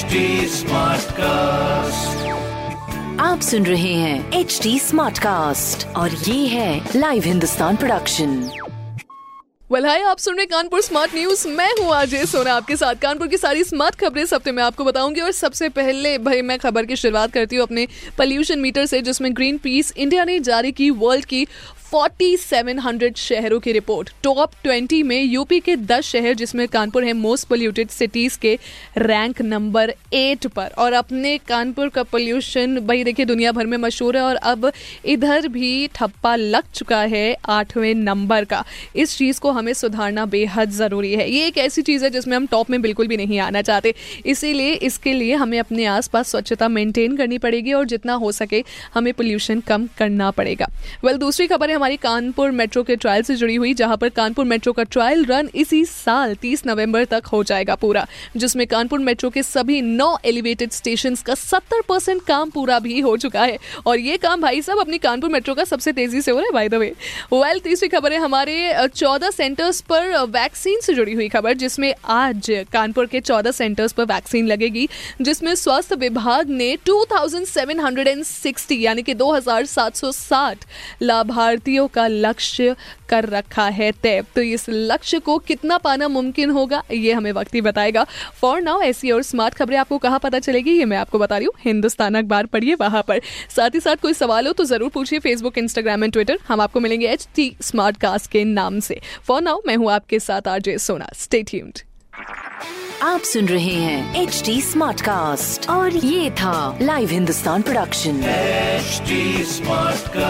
HD Smartcast. आप सुन रहे हैं एच डी स्मार्ट कास्ट और ये है live Hindustan production well hi आप सुन रहे कानपुर स्मार्ट न्यूज़ मैं हूँ अजय सोना आपके साथ कानपुर की सारी स्मार्ट खबरें इस हफ़्ते में आपको बताऊँगी और सबसे पहले भाई मैं खबर की शुरुआत करती हूँ अपने पॉल्यूशन मीटर से जिसमें ग्रीन पीस इंडिया ने जारी की वर्ल्ड की 4700 शहरों की रिपोर्ट। टॉप 20 में यूपी के 10 शहर जिसमें कानपुर है मोस्ट पोल्यूटेड सिटीज़ के रैंक नंबर एट पर। और अपने कानपुर का पोल्यूशन भाई देखिए दुनिया भर में मशहूर है और अब इधर भी ठप्पा लग चुका है आठवें नंबर का। इस चीज़ को हमें सुधारना बेहद ज़रूरी है। ये एक ऐसी चीज़ है जिसमें हम टॉप में बिल्कुल भी नहीं आना चाहते। इसीलिए इसके लिए हमें अपने आसपास स्वच्छता मेंटेन करनी पड़ेगी और जितना हो सके हमें पोल्यूशन कम करना पड़ेगा। वेल well, दूसरी खबर है हमारी कानपुर मेट्रो के ट्रायल से जुड़ी हुई, जहाँ पर कानपुर मेट्रो का ट्रायल रन इसी साल 30 नवंबर तक हो जाएगा पूरा, जिसमें कानपुर मेट्रो के सभी नौ एलिवेटेड स्टेशन का 70 परसेंट काम पूरा भी हो चुका है। और ये काम भाई साहब अपनी कानपुर मेट्रो का सबसे तेज़ी से हो रहा है बाय द वे वेल तीसरी खबर है हमारे चौदह सेंटर्स पर वैक्सीन से जुड़ी हुई खबर, जिसमें आज कानपुर के चौदह सेंटर्स पर वैक्सीन लगेगी, जिसमें स्वास्थ्य विभाग ने टू यानी कि दो हज़ार सात सौ साठ लाभार्थी व्यक्तियों का लक्ष्य कर रखा है तय। तो इस लक्ष्य को कितना पाना मुमकिन होगा ये हमें वक्त ही बताएगा। फॉर नाउ ऐसी और स्मार्ट खबरें आपको कहाँ पता चलेगी ये मैं आपको बता रही हूँ। हिंदुस्तान अखबार पढ़िए वहाँ पर। साथ ही साथ कोई सवाल हो तो ज़रूर पूछिए फेसबुक इंस्टाग्राम एंड ट्विटर हम आपको मिलेंगे एच टी स्मार्ट कास्ट के नाम से। फॉर नाउ मैं हूँ आपके साथ आरजे सोना। स्टे ट्यून्ड आप सुन रहे हैं एच डी स्मार्ट कास्ट और ये था live Hindustan production HD Smartcast.